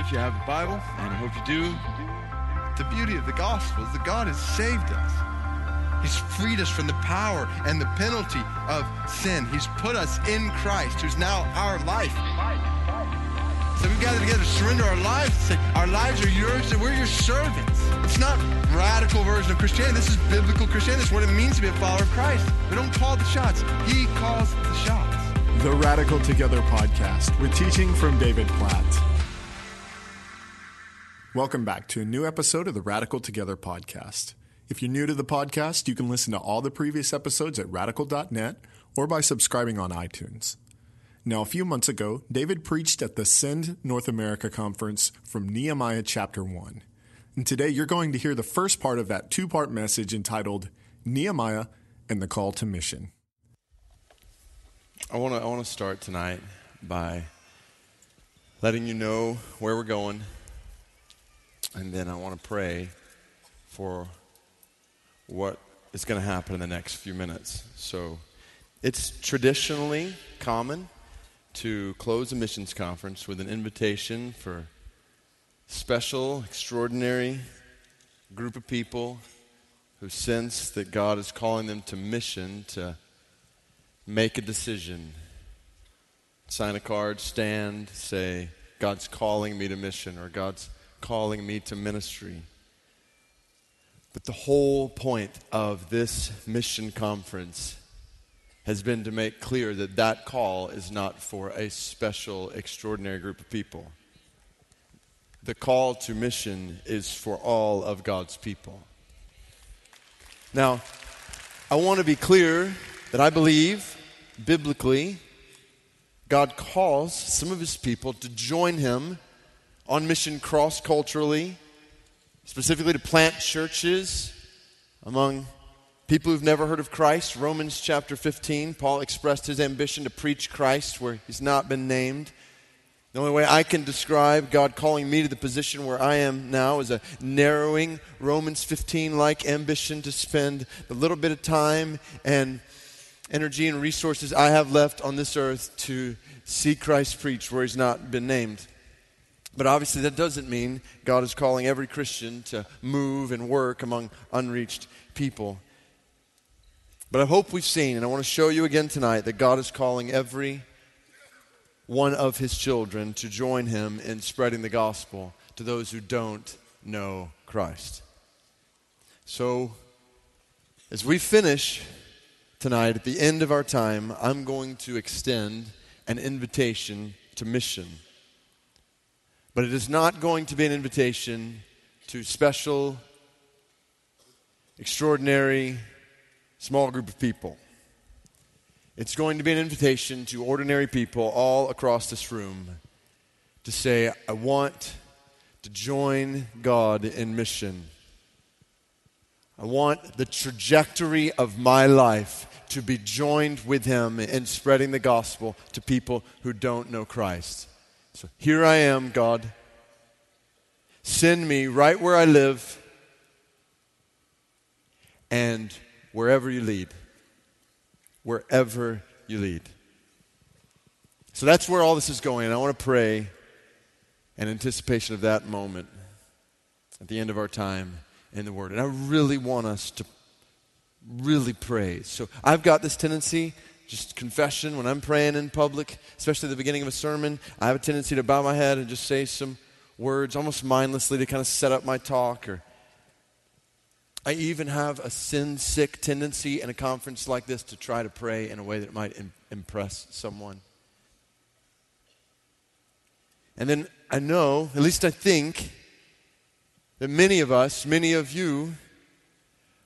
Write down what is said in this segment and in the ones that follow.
if you have a Bible, and I hope you do, the beauty of the gospel is that God has saved us. He's freed us from the power and the penalty of sin. He's put us in Christ, who's now our life. So we gather together to surrender our lives. Say, our lives are yours, and we're your servants. It's not radical version of Christianity. This is biblical Christianity. This is what it means to be a follower of Christ. We don't call the shots. He calls the shots. The Radical Together podcast with teaching from David Platt. Welcome back to a new episode of the Radical Together podcast. If you're new to the podcast, you can listen to all the previous episodes at radical.net or by subscribing on iTunes. Now, a few months ago, David preached at the Send North America conference from Nehemiah chapter 1. And today you're going to hear the first part of that two part message entitled Nehemiah and the Call to Mission. I want to I want to start tonight by letting you know where we're going and then I want to pray for what is going to happen in the next few minutes. So, it's traditionally common to close a missions conference with an invitation for special, extraordinary group of people who sense that God is calling them to mission to make a decision. Sign a card, stand, say, God's calling me to mission, or God's calling me to ministry. But the whole point of this mission conference has been to make clear that that call is not for a special, extraordinary group of people. The call to mission is for all of God's people. Now, I want to be clear that I believe, biblically, God calls some of his people to join him on mission cross culturally, specifically to plant churches among people who've never heard of Christ. Romans chapter 15, Paul expressed his ambition to preach Christ where he's not been named. The only way I can describe God calling me to the position where I am now is a narrowing Romans 15 like ambition to spend the little bit of time and energy and resources I have left on this earth to see Christ preach where he's not been named. But obviously, that doesn't mean God is calling every Christian to move and work among unreached people. But I hope we've seen, and I want to show you again tonight, that God is calling every one of his children to join him in spreading the gospel to those who don't know Christ. So, as we finish tonight, at the end of our time, I'm going to extend an invitation to mission. But it is not going to be an invitation to special, extraordinary, small group of people. It's going to be an invitation to ordinary people all across this room to say, I want to join God in mission. I want the trajectory of my life to be joined with Him in spreading the gospel to people who don't know Christ. So here I am, God. Send me right where I live and wherever you lead. Wherever you lead. So that's where all this is going. And I want to pray in anticipation of that moment at the end of our time in the Word. And I really want us to really pray. So I've got this tendency just confession when I'm praying in public, especially at the beginning of a sermon, I have a tendency to bow my head and just say some words almost mindlessly to kind of set up my talk or I even have a sin sick tendency in a conference like this to try to pray in a way that might Im- impress someone. And then I know, at least I think, that many of us, many of you,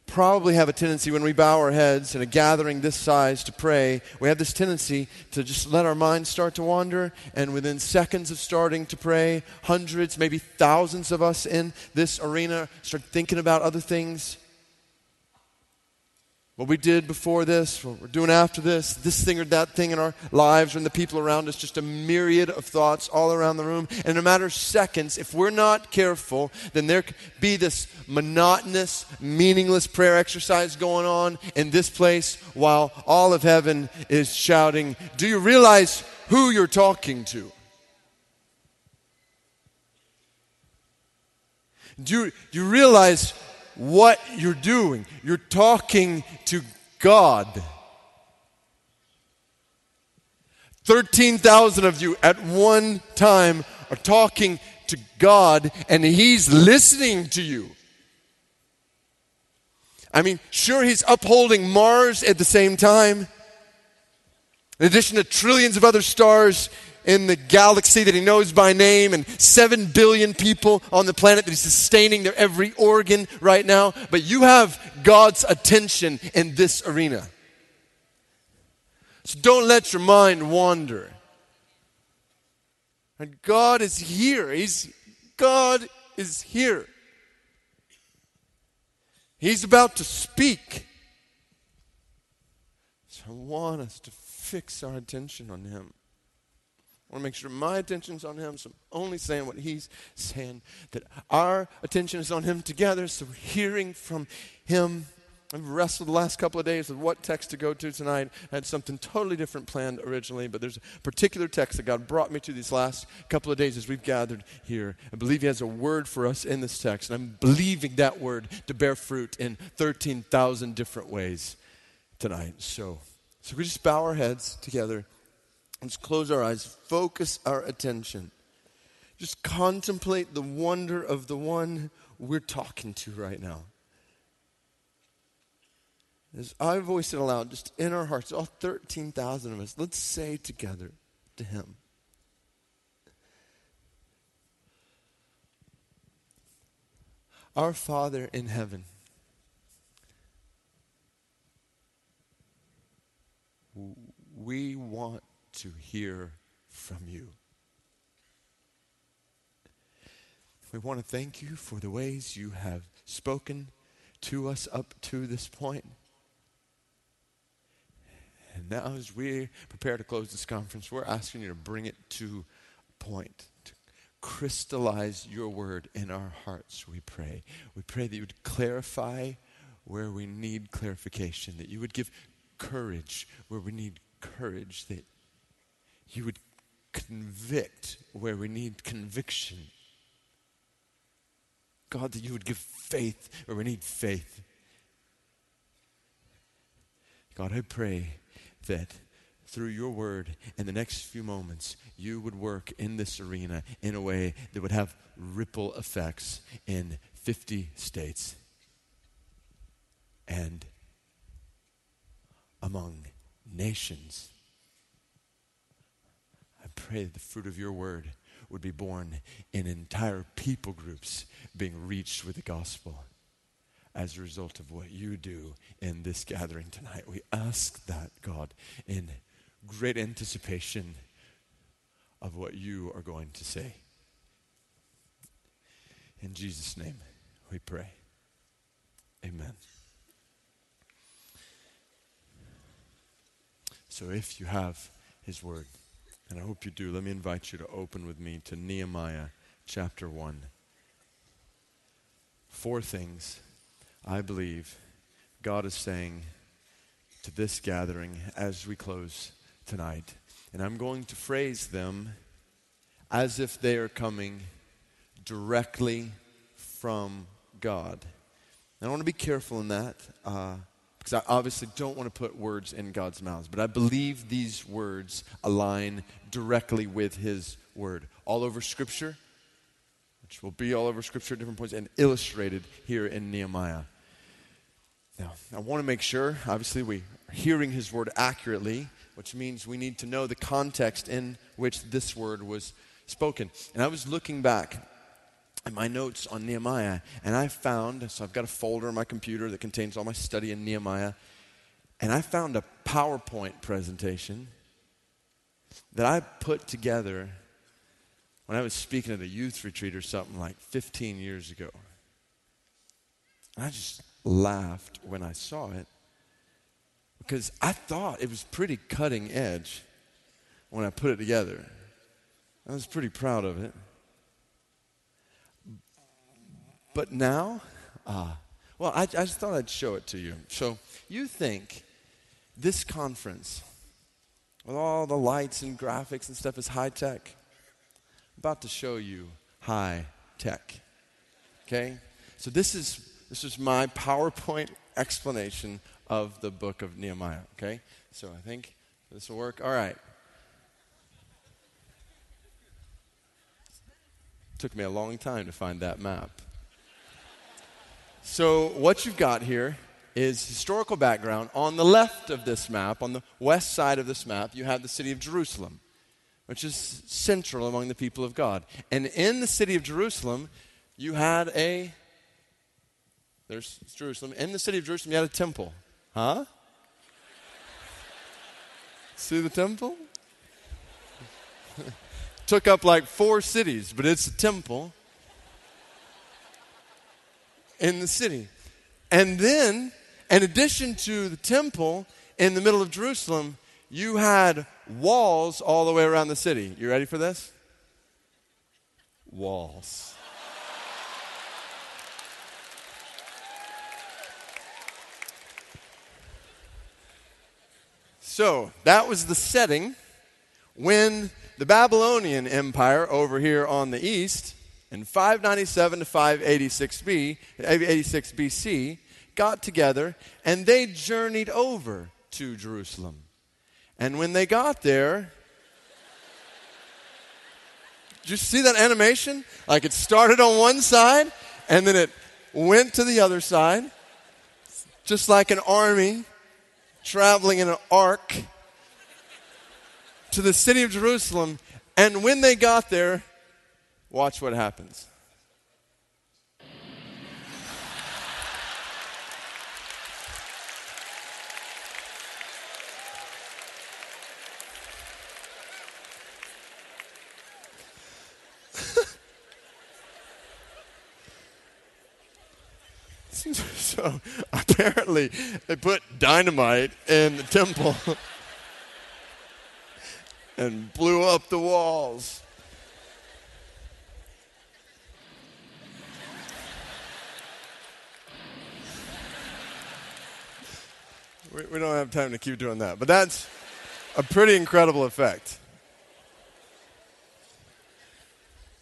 probably have a tendency when we bow our heads in a gathering this size to pray, we have this tendency to just let our minds start to wander. And within seconds of starting to pray, hundreds, maybe thousands of us in this arena start thinking about other things what we did before this, what we're doing after this, this thing or that thing in our lives, and the people around us, just a myriad of thoughts all around the room. And in a matter of seconds, if we're not careful, then there could be this monotonous, meaningless prayer exercise going on in this place while all of heaven is shouting, Do you realize who you're talking to? Do you, do you realize what you're doing? You're talking to God. 13,000 of you at one time are talking to God, and He's listening to you. I mean, sure, He's upholding Mars at the same time, in addition to trillions of other stars in the galaxy that he knows by name and 7 billion people on the planet that he's sustaining their every organ right now. But you have God's attention in this arena. So don't let your mind wander. And God is here. He's God is here. He's about to speak. So I want us to fix our attention on him. I want to make sure my attention's on him, so I'm only saying what he's saying, that our attention is on him together, so we're hearing from him I've wrestled the last couple of days with what text to go to tonight. I had something totally different planned originally, but there's a particular text that God brought me to these last couple of days as we've gathered here. I believe He has a word for us in this text, and I'm believing that word to bear fruit in 13,000 different ways tonight. So, so we just bow our heads together, let's close our eyes, focus our attention, just contemplate the wonder of the one we're talking to right now. As I voice it aloud, just in our hearts, all 13,000 of us, let's say together to Him. Our Father in heaven, we want to hear from you. We want to thank you for the ways you have spoken to us up to this point. And now, as we prepare to close this conference, we're asking you to bring it to a point, to crystallize your word in our hearts, we pray. We pray that you would clarify where we need clarification, that you would give courage where we need courage, that you would convict where we need conviction. God, that you would give faith where we need faith. God, I pray that through your word in the next few moments, you would work in this arena in a way that would have ripple effects in 50 states and among nations. Pray that the fruit of your word would be borne in entire people groups being reached with the gospel as a result of what you do in this gathering tonight. We ask that, God, in great anticipation of what you are going to say. In Jesus' name, we pray. Amen. So if you have his word, and I hope you do, let me invite you to open with me to Nehemiah chapter 1. Four things I believe God is saying to this gathering as we close tonight. And I'm going to phrase them as if they are coming directly from God. And I want to be careful in that uh, because I obviously don't want to put words in God's mouths. But I believe these words align directly with His word. All over Scripture, which will be all over Scripture at different points, and illustrated here in Nehemiah. Now, I want to make sure, obviously, we are hearing his word accurately, which means we need to know the context in which this word was spoken. And I was looking back at my notes on Nehemiah, and I found so I've got a folder on my computer that contains all my study in Nehemiah, and I found a PowerPoint presentation that I put together when I was speaking at a youth retreat or something like 15 years ago. And I just laughed when I saw it because I thought it was pretty cutting edge when I put it together. I was pretty proud of it. But now, uh, well, I, I just thought I'd show it to you. So you think this conference, with all the lights and graphics and stuff, is high tech? I'm about to show you high tech. Okay? So this is this is my PowerPoint explanation of the book of Nehemiah. Okay? So I think this will work. All right. Took me a long time to find that map. So, what you've got here is historical background. On the left of this map, on the west side of this map, you have the city of Jerusalem, which is central among the people of God. And in the city of Jerusalem, you had a there's Jerusalem. In the city of Jerusalem, you had a temple. Huh? See the temple? Took up like four cities, but it's a temple in the city. And then, in addition to the temple in the middle of Jerusalem, you had walls all the way around the city. You ready for this? Walls. So, that was the setting when the Babylonian Empire over here on the east in 597 to 586 B, 86 BC got together and they journeyed over to Jerusalem. And when they got there, did you see that animation? Like it started on one side and then it went to the other side, just like an army traveling in an arc to the city of Jerusalem. And when they got there, watch what happens. so apparently they put dynamite in the temple and blew up the walls. We, we don't have time to keep doing that, but that's a pretty incredible effect.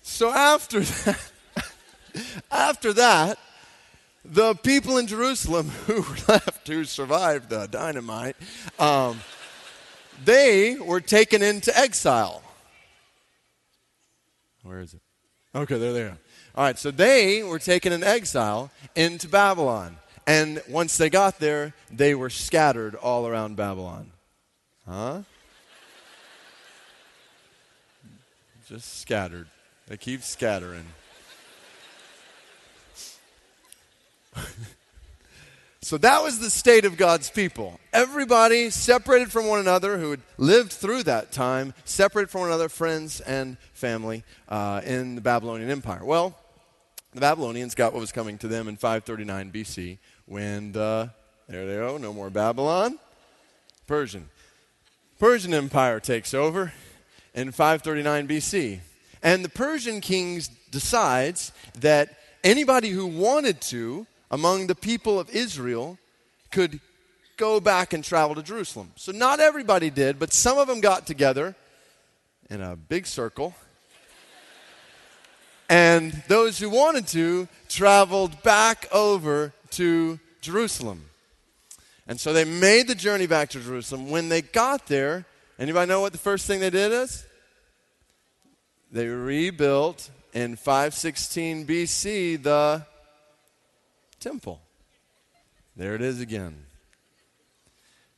So after that, after that, the people in Jerusalem who left, who survived the dynamite, um, they were taken into exile. Where is it? Okay, there they are. All right, so they were taken in exile into Babylon. And once they got there, they were scattered all around Babylon. Huh? Just scattered. They keep scattering. so that was the state of God's people. Everybody separated from one another who had lived through that time, separated from one another, friends and family uh, in the Babylonian Empire. Well, the Babylonians got what was coming to them in 539 BC when, uh, there they go, no more Babylon. Persian. Persian Empire takes over in 539 BC. And the Persian kings decides that anybody who wanted to among the people of Israel could go back and travel to Jerusalem. So not everybody did, but some of them got together in a big circle. And those who wanted to traveled back over to Jerusalem. And so they made the journey back to Jerusalem. When they got there, anybody know what the first thing they did is? They rebuilt in 516 BC the temple. There it is again.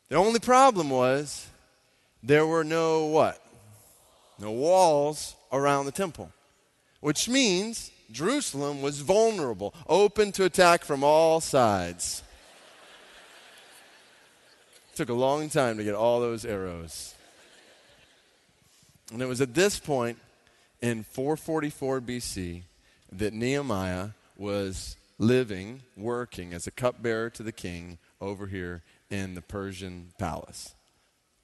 The only problem was there were no what? No walls around the temple. Which means Jerusalem was vulnerable, open to attack from all sides. Took a long time to get all those arrows. And it was at this point in 444 BC that Nehemiah was living, working as a cupbearer to the king over here in the Persian palace.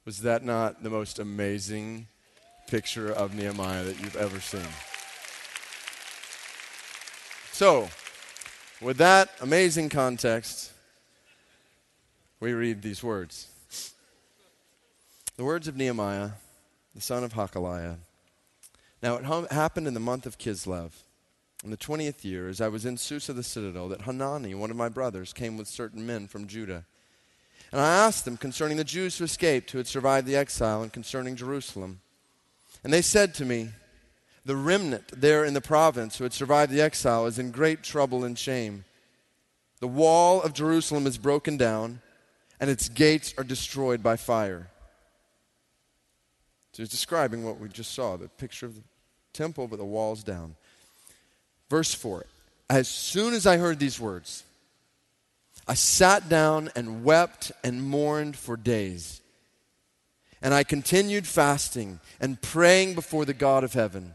Was that not the most amazing picture of Nehemiah that you've ever seen? So, with that amazing context, we read these words. The words of Nehemiah, the son of Hakaliah. Now it happened in the month of Kislev in the twentieth year, as I was in Susa the citadel, that Hanani, one of my brothers, came with certain men from Judah. And I asked them concerning the Jews who escaped, who had survived the exile, and concerning Jerusalem. And they said to me, The remnant there in the province who had survived the exile is in great trouble and shame. The wall of Jerusalem is broken down, and its gates are destroyed by fire. So he's describing what we just saw the picture of the temple, but the walls down. Verse 4 As soon as I heard these words, I sat down and wept and mourned for days. And I continued fasting and praying before the God of heaven.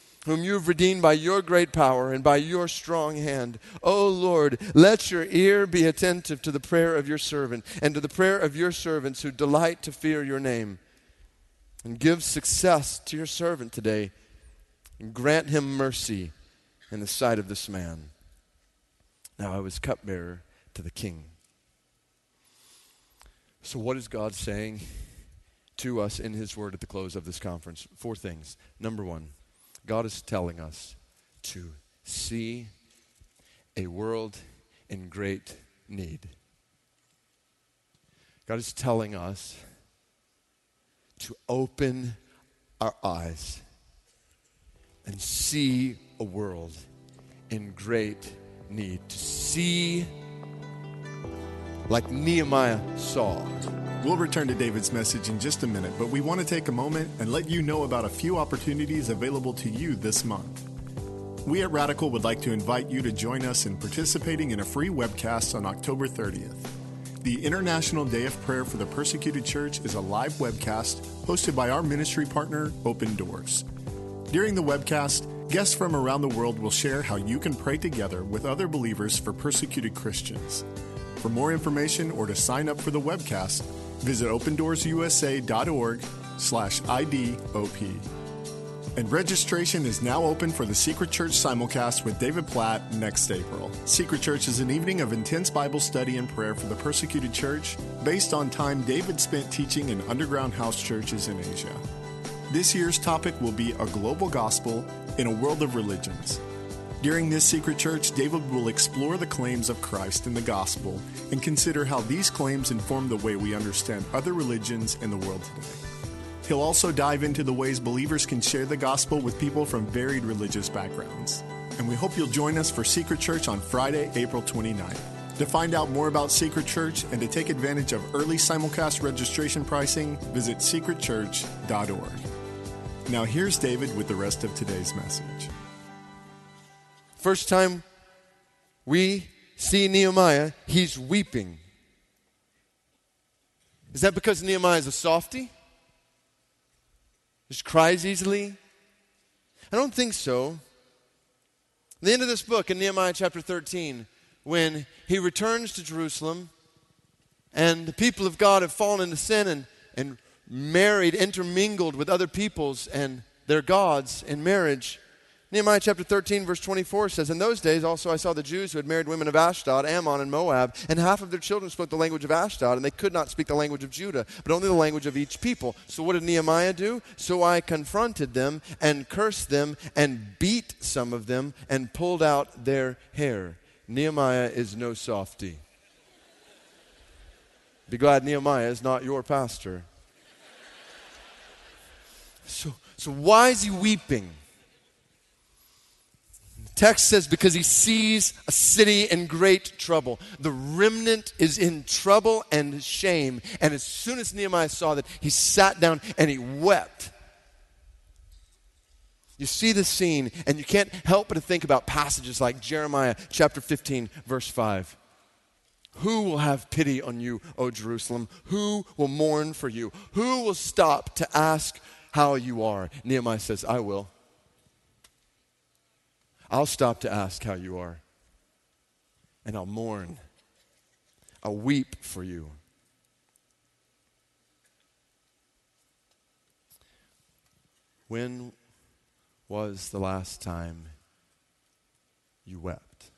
whom you have redeemed by your great power and by your strong hand. O Lord, let your ear be attentive to the prayer of your servant and to the prayer of your servants who delight to fear your name. And give success to your servant today and grant him mercy in the sight of this man. Now I was cupbearer to the king. So, what is God saying to us in his word at the close of this conference? Four things. Number one, God is telling us to see a world in great need. God is telling us to open our eyes and see a world in great need. To see like Nehemiah saw. We'll return to David's message in just a minute, but we want to take a moment and let you know about a few opportunities available to you this month. We at Radical would like to invite you to join us in participating in a free webcast on October 30th. The International Day of Prayer for the Persecuted Church is a live webcast hosted by our ministry partner, Open Doors. During the webcast, guests from around the world will share how you can pray together with other believers for persecuted Christians. For more information or to sign up for the webcast, visit opendoorsusa.org slash IDOP. And registration is now open for the Secret Church simulcast with David Platt next April. Secret Church is an evening of intense Bible study and prayer for the persecuted church based on time David spent teaching in underground house churches in Asia. This year's topic will be a global gospel in a world of religions. During this secret church, David will explore the claims of Christ in the gospel and consider how these claims inform the way we understand other religions in the world today. He'll also dive into the ways believers can share the gospel with people from varied religious backgrounds. And we hope you'll join us for Secret Church on Friday, April 29th. To find out more about Secret Church and to take advantage of early simulcast registration pricing, visit secretchurch.org. Now, here's David with the rest of today's message. First time we see Nehemiah, he's weeping. Is that because Nehemiah is a softy? Just cries easily? I don't think so. At the end of this book, in Nehemiah chapter 13, when he returns to Jerusalem and the people of God have fallen into sin and, and married, intermingled with other peoples and their gods in marriage, Nehemiah chapter 13, verse 24 says, In those days also I saw the Jews who had married women of Ashdod, Ammon, and Moab, and half of their children spoke the language of Ashdod, and they could not speak the language of Judah, but only the language of each people. So what did Nehemiah do? So I confronted them and cursed them and beat some of them and pulled out their hair. Nehemiah is no softy. Be glad Nehemiah is not your pastor. So, so why is he weeping? Text says, because he sees a city in great trouble. The remnant is in trouble and shame. And as soon as Nehemiah saw that, he sat down and he wept. You see the scene, and you can't help but to think about passages like Jeremiah chapter 15, verse 5. Who will have pity on you, O Jerusalem? Who will mourn for you? Who will stop to ask how you are? Nehemiah says, I will. I'll stop to ask how you are. And I'll mourn. I'll weep for you. When was the last time you wept?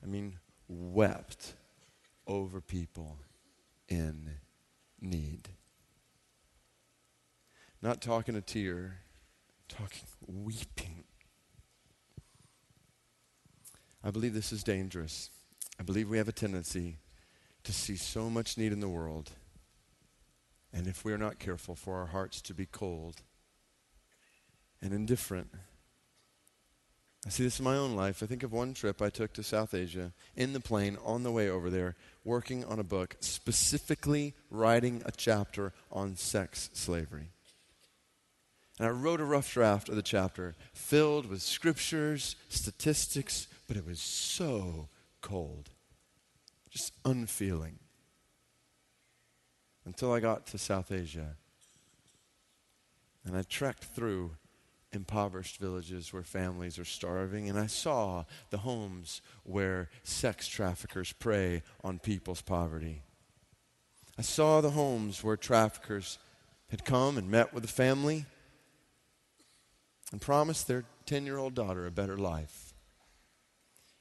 I mean, wept over people in need. Not talking a tear, talking weeping. I believe this is dangerous. I believe we have a tendency to see so much need in the world, and if we are not careful, for our hearts to be cold and indifferent. I see this in my own life. I think of one trip I took to South Asia in the plane on the way over there, working on a book, specifically writing a chapter on sex slavery. And I wrote a rough draft of the chapter filled with scriptures, statistics, but it was so cold, just unfeeling. Until I got to South Asia. And I trekked through impoverished villages where families are starving, and I saw the homes where sex traffickers prey on people's poverty. I saw the homes where traffickers had come and met with the family and promised their 10 year old daughter a better life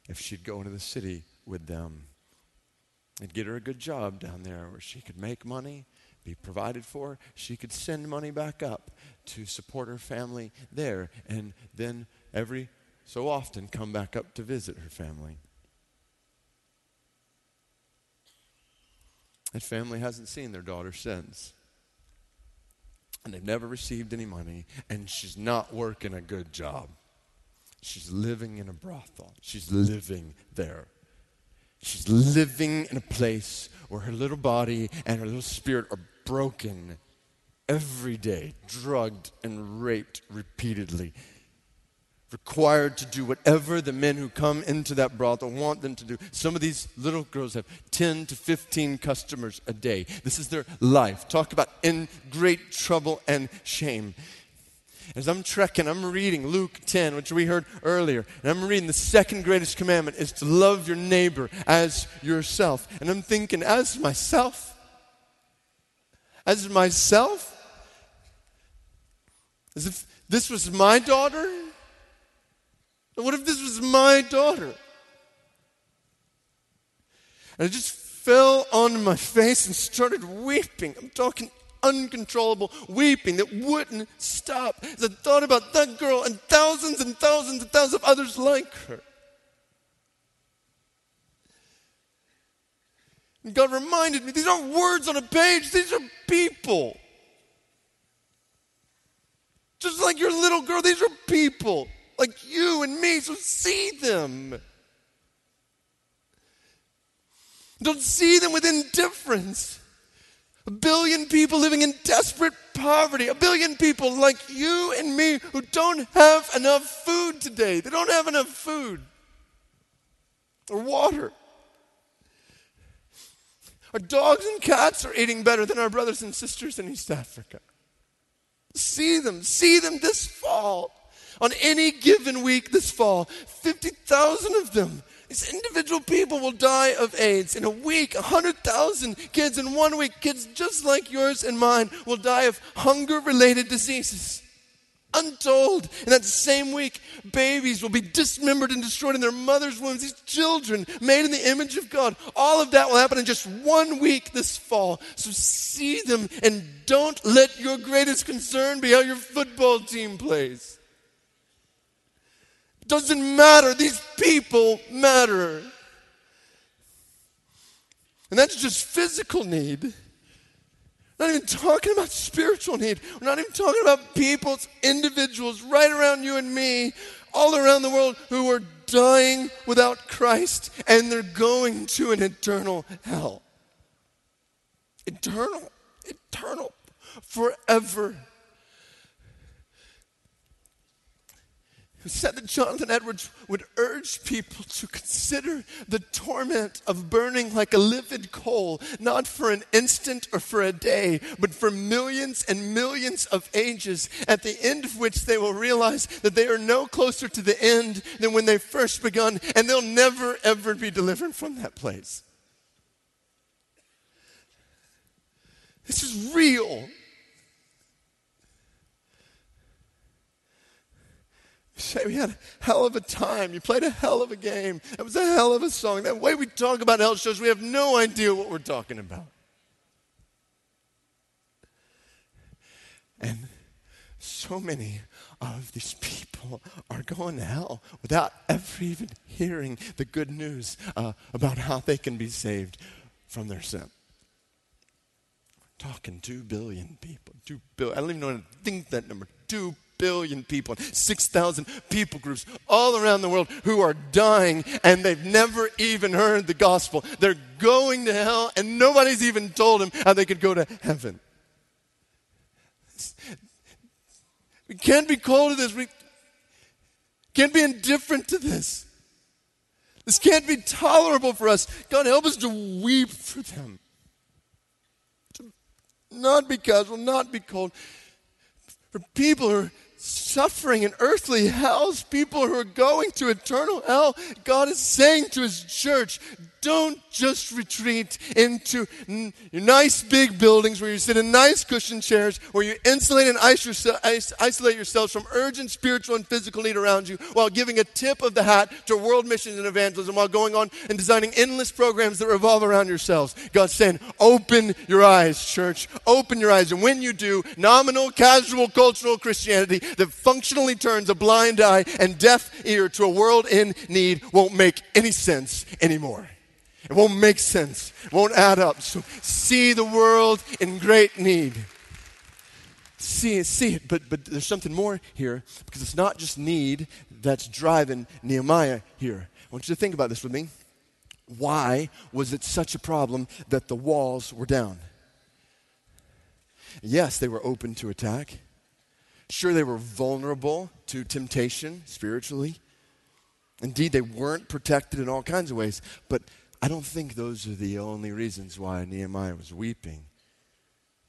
if she'd go into the city with them and get her a good job down there where she could make money, be provided for. She could send money back up to support her family there, and then every so often come back up to visit her family. That family hasn't seen their daughter since and they've never received any money, and she's not working a good job. She's living in a brothel. She's living there. She's living in a place where her little body and her little spirit are broken every day, drugged and raped repeatedly required to do whatever the men who come into that brothel want them to do. Some of these little girls have 10 to 15 customers a day. This is their life. Talk about in great trouble and shame. As I'm trekking, I'm reading Luke 10, which we heard earlier, and I'm reading the second greatest commandment is to love your neighbor as yourself. And I'm thinking, as myself? As myself? As if this was my daughter? What if this was my daughter? And I just fell on my face and started weeping. I'm talking uncontrollable weeping that wouldn't stop as I thought about that girl and thousands and thousands and thousands of others like her. And God reminded me these aren't words on a page, these are people. Just like your little girl, these are people like you and me, so see them. Don't see them with indifference. A billion people living in desperate poverty. A billion people like you and me who don't have enough food today. They don't have enough food or water. Our dogs and cats are eating better than our brothers and sisters in East Africa. See them, see them this fall on any given week this fall, 50,000 of them. These individual people will die of AIDS. In a week, 100,000 kids in one week, kids just like yours and mine, will die of hunger related diseases. Untold. In that same week, babies will be dismembered and destroyed in their mother's wombs. These children made in the image of God. All of that will happen in just one week this fall. So see them and don't let your greatest concern be how your football team plays. Doesn't matter. These people matter. And that's just physical need. Not even talking about spiritual need. We're not even talking about people's individuals right around you and me, all around the world who are dying without Christ and they're going to an eternal hell. Eternal, eternal, forever. Who said that Jonathan Edwards would urge people to consider the torment of burning like a livid coal, not for an instant or for a day, but for millions and millions of ages, at the end of which they will realize that they are no closer to the end than when they first begun, and they'll never, ever be delivered from that place. This is real. Say we had a hell of a time. You played a hell of a game. It was a hell of a song. That way we talk about hell shows, we have no idea what we're talking about. And so many of these people are going to hell without ever even hearing the good news uh, about how they can be saved from their sin. We're talking two billion people. Two billion. I don't even know how to think that number. Two billion people, 6,000 people groups all around the world who are dying and they've never even heard the gospel. They're going to hell and nobody's even told them how they could go to heaven. We can't be cold to this. We can't be indifferent to this. This can't be tolerable for us. God, help us to weep for them. Not be casual, not be cold. For people who are suffering in earthly hells, people who are going to eternal hell, God is saying to his church, don't just retreat into n- nice big buildings where you sit in nice cushion chairs, where you insulate and isolate yourselves from urgent spiritual and physical need around you, while giving a tip of the hat to world missions and evangelism, while going on and designing endless programs that revolve around yourselves. God's saying, open your eyes, church. Open your eyes. And when you do, nominal, casual, cultural Christianity that functionally turns a blind eye and deaf ear to a world in need won't make any sense anymore. It won't make sense. It won't add up. So see the world in great need. See it, see it. But, but there's something more here because it's not just need that's driving Nehemiah here. I want you to think about this with me. Why was it such a problem that the walls were down? Yes, they were open to attack. Sure, they were vulnerable to temptation spiritually. Indeed, they weren't protected in all kinds of ways. But I don't think those are the only reasons why Nehemiah was weeping.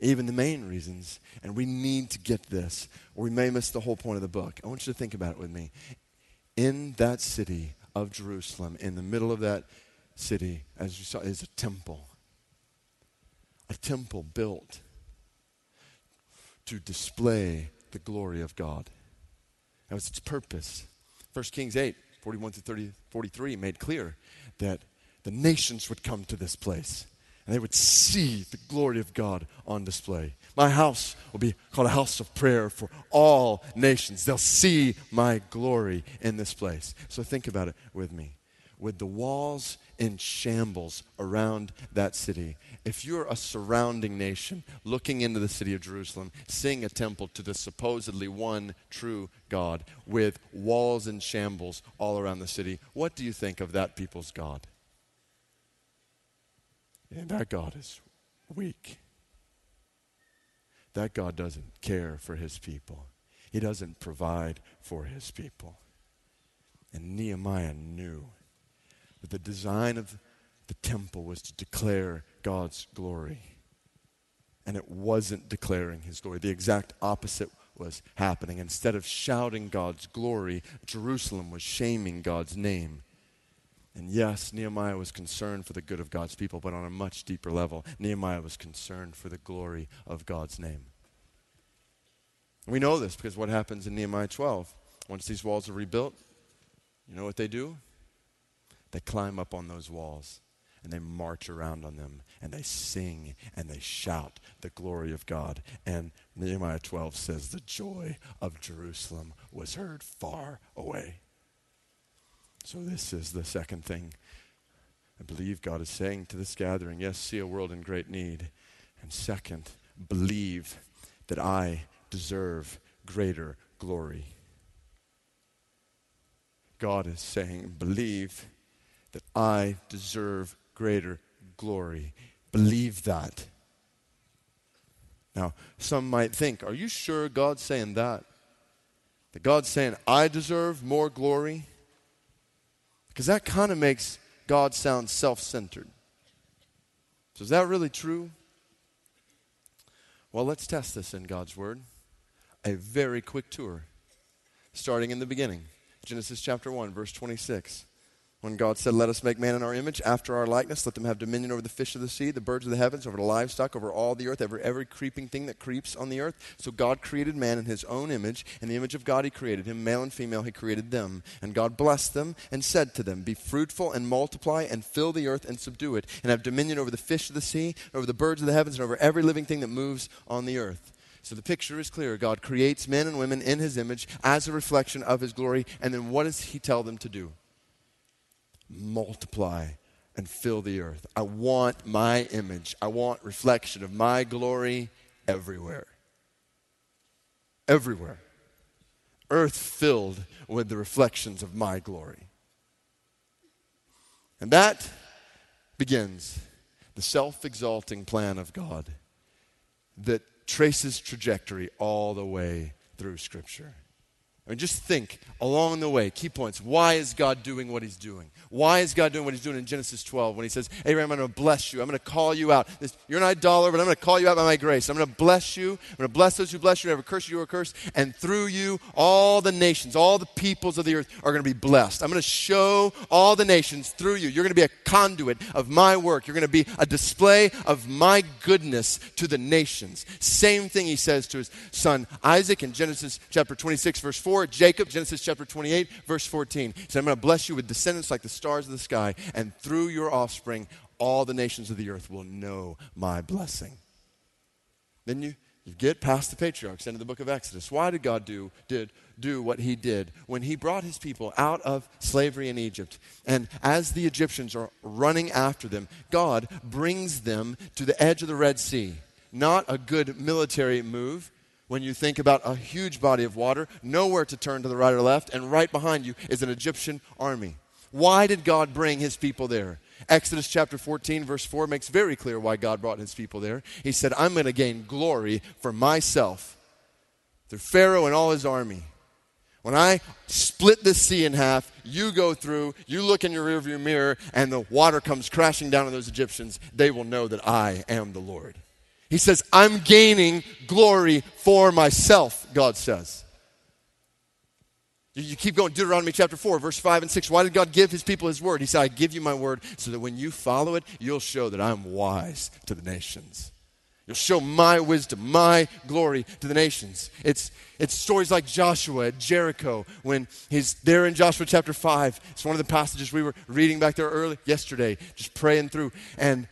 Even the main reasons. And we need to get this, or we may miss the whole point of the book. I want you to think about it with me. In that city of Jerusalem, in the middle of that city, as you saw, is a temple. A temple built to display the glory of God. That was its purpose. 1 Kings 8, 41 through 30, 43 made clear that the nations would come to this place and they would see the glory of God on display. My house will be called a house of prayer for all nations. They'll see my glory in this place. So think about it with me. With the walls in shambles around that city, if you're a surrounding nation looking into the city of Jerusalem, seeing a temple to the supposedly one true God with walls in shambles all around the city, what do you think of that people's God? And that God is weak. That God doesn't care for his people. He doesn't provide for his people. And Nehemiah knew that the design of the temple was to declare God's glory. And it wasn't declaring his glory. The exact opposite was happening. Instead of shouting God's glory, Jerusalem was shaming God's name. And yes, Nehemiah was concerned for the good of God's people, but on a much deeper level, Nehemiah was concerned for the glory of God's name. We know this because what happens in Nehemiah 12? Once these walls are rebuilt, you know what they do? They climb up on those walls and they march around on them and they sing and they shout the glory of God. And Nehemiah 12 says, The joy of Jerusalem was heard far away. So, this is the second thing I believe God is saying to this gathering. Yes, see a world in great need. And second, believe that I deserve greater glory. God is saying, believe that I deserve greater glory. Believe that. Now, some might think, are you sure God's saying that? That God's saying, I deserve more glory? Because that kind of makes God sound self centered. So, is that really true? Well, let's test this in God's Word. A very quick tour, starting in the beginning Genesis chapter 1, verse 26. When God said, Let us make man in our image, after our likeness, let them have dominion over the fish of the sea, the birds of the heavens, over the livestock, over all the earth, every, every creeping thing that creeps on the earth. So God created man in his own image. In the image of God, he created him. Male and female, he created them. And God blessed them and said to them, Be fruitful and multiply and fill the earth and subdue it, and have dominion over the fish of the sea, over the birds of the heavens, and over every living thing that moves on the earth. So the picture is clear. God creates men and women in his image as a reflection of his glory. And then what does he tell them to do? Multiply and fill the earth. I want my image, I want reflection of my glory everywhere. Everywhere. Earth filled with the reflections of my glory. And that begins the self exalting plan of God that traces trajectory all the way through Scripture. I mean, just think along the way, key points. Why is God doing what he's doing? Why is God doing what he's doing in Genesis 12 when he says, Abraham, I'm going to bless you. I'm going to call you out. This, you're an idolater, but I'm going to call you out by my grace. I'm going to bless you. I'm going to bless those who bless you. Whoever curse you, you are cursed. And through you, all the nations, all the peoples of the earth are going to be blessed. I'm going to show all the nations through you. You're going to be a conduit of my work. You're going to be a display of my goodness to the nations. Same thing he says to his son Isaac in Genesis chapter 26, verse 4. Jacob, Genesis chapter 28, verse 14. He said, I'm going to bless you with descendants like the stars of the sky, and through your offspring, all the nations of the earth will know my blessing. Then you, you get past the patriarchs into the book of Exodus. Why did God do, did, do what he did when he brought his people out of slavery in Egypt? And as the Egyptians are running after them, God brings them to the edge of the Red Sea. Not a good military move when you think about a huge body of water, nowhere to turn to the right or left, and right behind you is an Egyptian army. Why did God bring his people there? Exodus chapter 14, verse 4 makes very clear why God brought his people there. He said, I'm going to gain glory for myself through Pharaoh and all his army. When I split the sea in half, you go through, you look in your rearview mirror, and the water comes crashing down on those Egyptians, they will know that I am the Lord. He says, I'm gaining glory for myself, God says. You keep going, Deuteronomy chapter 4, verse 5 and 6. Why did God give his people his word? He said, I give you my word so that when you follow it, you'll show that I'm wise to the nations. You'll show my wisdom, my glory to the nations. It's, it's stories like Joshua at Jericho when he's there in Joshua chapter 5. It's one of the passages we were reading back there early yesterday, just praying through. And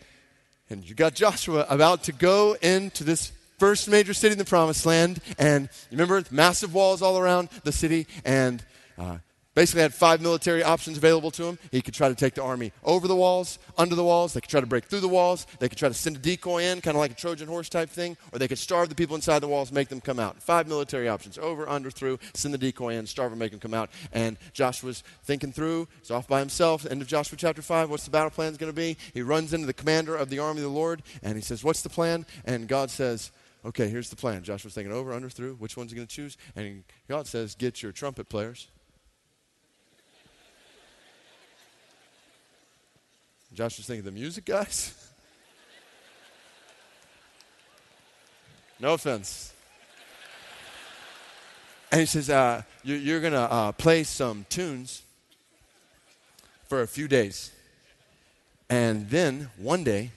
and you got Joshua about to go into this first major city in the promised land. And remember, massive walls all around the city. And uh, basically had five military options available to him. He could try to take the army over the walls, under the walls. They could try to break through the walls. They could try to send a decoy in, kind of like a Trojan horse type thing. Or they could starve the people inside the walls, make them come out. Five military options over, under, through, send the decoy in, starve them, make them come out. And Joshua's thinking through. He's off by himself. End of Joshua chapter 5. What's the battle plan going to be? He runs into the commander of the army of the Lord and he says, What's the plan? And God says, Okay, here's the plan. Joshua's thinking over, under, through. Which one's he going to choose? And God says, Get your trumpet players Josh was thinking, the music guys? no offense. And he says, uh, you, are going to uh, play some tunes for a few days. And then one day,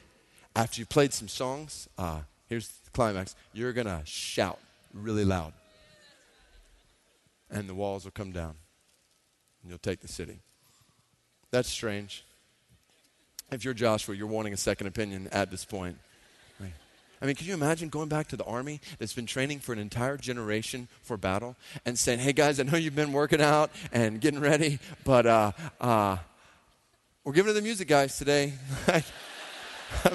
after you've played some songs, uh, here's the climax you're going to shout really loud. And the walls will come down. And you'll take the city. That's strange. If you're Joshua, you're wanting a second opinion at this point. I mean, can you imagine going back to the army that's been training for an entire generation for battle and saying, hey guys, I know you've been working out and getting ready, but uh, uh, we're giving it to the music guys today.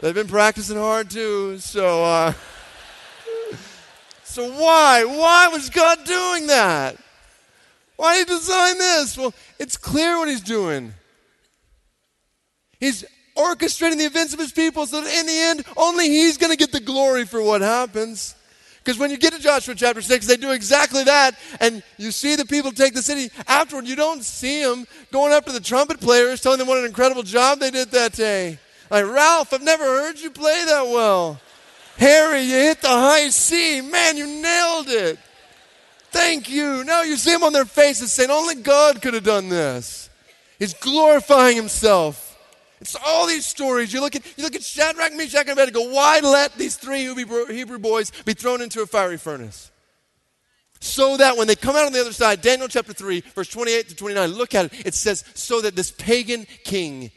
They've been practicing hard too. So, uh, so why? Why was God doing that? Why did he design this? Well, it's clear what he's doing. He's orchestrating the events of his people so that in the end, only he's going to get the glory for what happens. Because when you get to Joshua chapter 6, they do exactly that. And you see the people take the city. Afterward, you don't see them going up to the trumpet players, telling them what an incredible job they did that day. Like, Ralph, I've never heard you play that well. Harry, you hit the high C. Man, you nailed it. Thank you. Now you see them on their faces saying, only God could have done this. He's glorifying himself. It's all these stories. You look at, you look at Shadrach, Meshach, and Abednego. Why let these three Hebrew boys be thrown into a fiery furnace? So that when they come out on the other side, Daniel chapter 3, verse 28 to 29, look at it. It says, so that this pagan king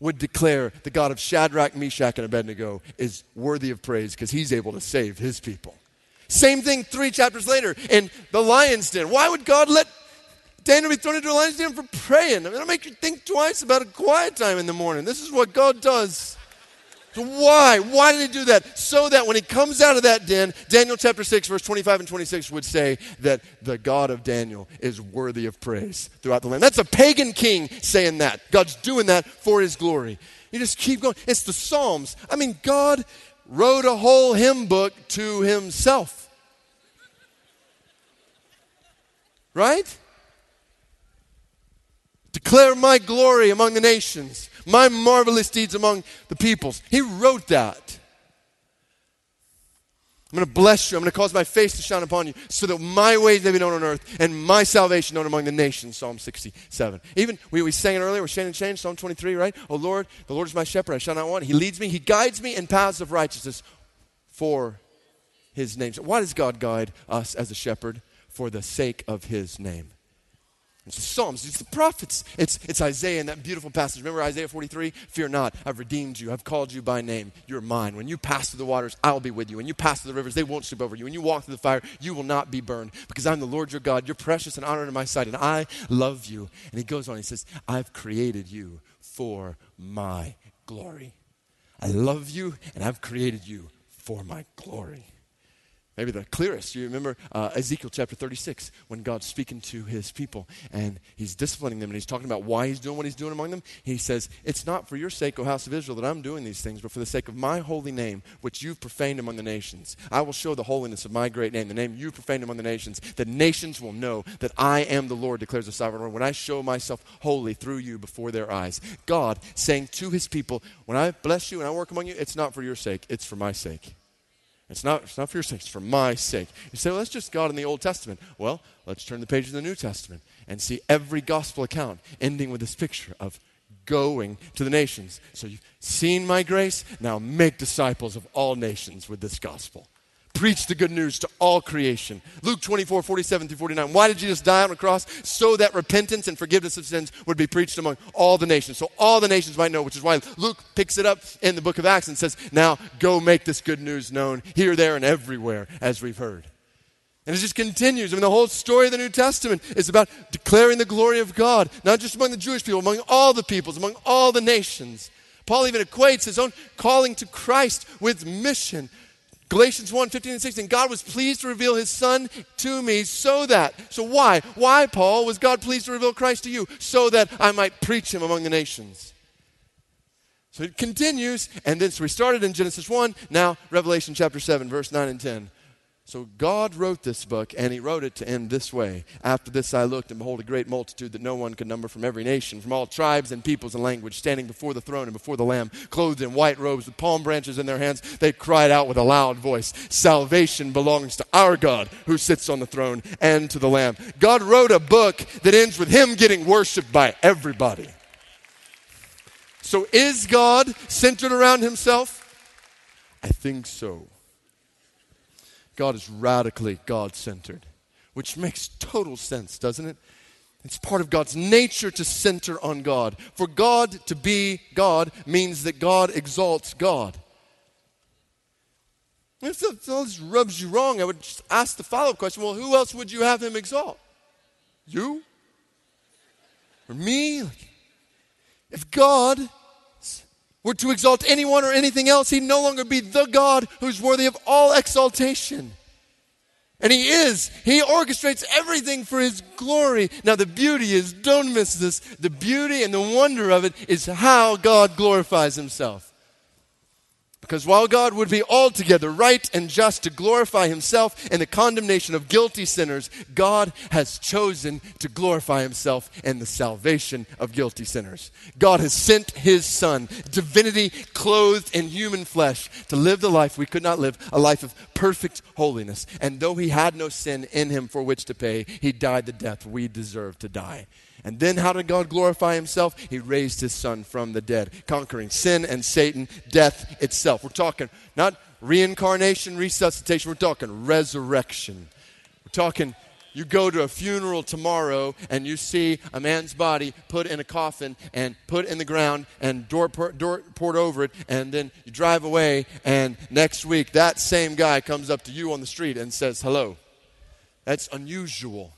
would declare the God of Shadrach, Meshach, and Abednego is worthy of praise because he's able to save his people. Same thing three chapters later in the lion's den. Why would God let Daniel be thrown into a lion's den for praying. I mean, it'll make you think twice about a quiet time in the morning. This is what God does. So why? Why did he do that? So that when he comes out of that den, Daniel chapter 6, verse 25 and 26 would say that the God of Daniel is worthy of praise throughout the land. That's a pagan king saying that. God's doing that for his glory. You just keep going. It's the Psalms. I mean, God wrote a whole hymn book to himself. Right? Declare my glory among the nations, my marvelous deeds among the peoples. He wrote that. I'm going to bless you. I'm going to cause my face to shine upon you so that my ways may be known on earth and my salvation known among the nations. Psalm 67. Even, we, we sang it earlier with Shane and Shane, Psalm 23, right? Oh Lord, the Lord is my shepherd. I shall not want. He leads me. He guides me in paths of righteousness for his name. So why does God guide us as a shepherd? For the sake of his name. It's the Psalms, it's the prophets. It's, it's Isaiah in that beautiful passage. Remember Isaiah 43? Fear not, I've redeemed you, I've called you by name, you're mine. When you pass through the waters, I'll be with you. When you pass through the rivers, they won't sweep over you. When you walk through the fire, you will not be burned, because I'm the Lord your God. You're precious and honored in my sight, and I love you. And he goes on, he says, I've created you for my glory. I love you, and I've created you for my glory. Maybe the clearest, you remember uh, Ezekiel chapter 36, when God's speaking to his people and he's disciplining them and he's talking about why he's doing what he's doing among them. He says, It's not for your sake, O house of Israel, that I'm doing these things, but for the sake of my holy name, which you've profaned among the nations. I will show the holiness of my great name, the name you've profaned among the nations. The nations will know that I am the Lord, declares the sovereign Lord, when I show myself holy through you before their eyes. God saying to his people, When I bless you and I work among you, it's not for your sake, it's for my sake. It's not, it's not for your sake, it's for my sake. You say, well, that's just God in the Old Testament. Well, let's turn the page of the New Testament and see every gospel account ending with this picture of going to the nations. So you've seen my grace, now make disciples of all nations with this gospel preach the good news to all creation. Luke 24, 47 through 49. Why did Jesus die on the cross? So that repentance and forgiveness of sins would be preached among all the nations. So all the nations might know, which is why Luke picks it up in the book of Acts and says, Now go make this good news known here, there, and everywhere, as we've heard. And it just continues. I mean, the whole story of the New Testament is about declaring the glory of God, not just among the Jewish people, among all the peoples, among all the nations. Paul even equates his own calling to Christ with mission. Galatians 1 15 and 16. God was pleased to reveal his son to me so that. So, why? Why, Paul, was God pleased to reveal Christ to you? So that I might preach him among the nations. So it continues, and then so we started in Genesis 1, now Revelation chapter 7, verse 9 and 10. So God wrote this book, and He wrote it to end this way. After this I looked, and behold, a great multitude that no one could number from every nation, from all tribes and peoples and language, standing before the throne and before the Lamb, clothed in white robes with palm branches in their hands. They cried out with a loud voice Salvation belongs to our God who sits on the throne and to the Lamb. God wrote a book that ends with Him getting worshiped by everybody. So is God centered around Himself? I think so. God is radically God centered, which makes total sense, doesn't it? It's part of God's nature to center on God. For God to be God means that God exalts God. If this rubs you wrong, I would just ask the follow up question well, who else would you have him exalt? You? Or me? If God were to exalt anyone or anything else, he'd no longer be the God who's worthy of all exaltation. And he is. He orchestrates everything for his glory. Now, the beauty is, don't miss this, the beauty and the wonder of it is how God glorifies himself. Because while God would be altogether right and just to glorify himself in the condemnation of guilty sinners, God has chosen to glorify himself in the salvation of guilty sinners. God has sent his Son, divinity clothed in human flesh, to live the life we could not live, a life of perfect holiness. And though he had no sin in him for which to pay, he died the death we deserve to die. And then how did God glorify himself? He raised his son from the dead, conquering sin and Satan, death itself. We're talking not reincarnation, resuscitation, we're talking resurrection. We're talking you go to a funeral tomorrow and you see a man's body put in a coffin and put in the ground and door, door poured over it, and then you drive away, and next week that same guy comes up to you on the street and says, Hello. That's unusual.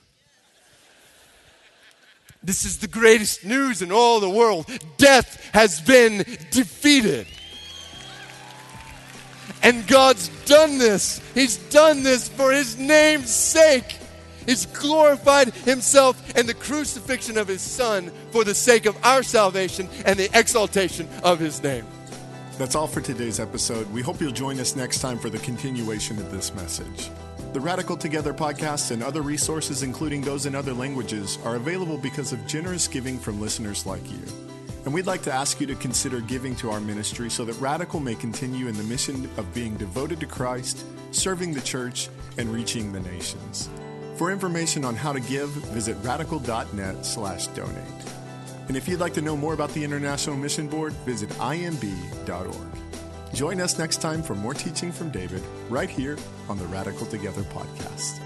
This is the greatest news in all the world. Death has been defeated. And God's done this. He's done this for His name's sake. He's glorified Himself in the crucifixion of His Son for the sake of our salvation and the exaltation of His name. That's all for today's episode. We hope you'll join us next time for the continuation of this message. The Radical Together podcast and other resources, including those in other languages, are available because of generous giving from listeners like you. And we'd like to ask you to consider giving to our ministry so that Radical may continue in the mission of being devoted to Christ, serving the church, and reaching the nations. For information on how to give, visit radical.net slash donate. And if you'd like to know more about the International Mission Board, visit imb.org. Join us next time for more teaching from David right here on the Radical Together podcast.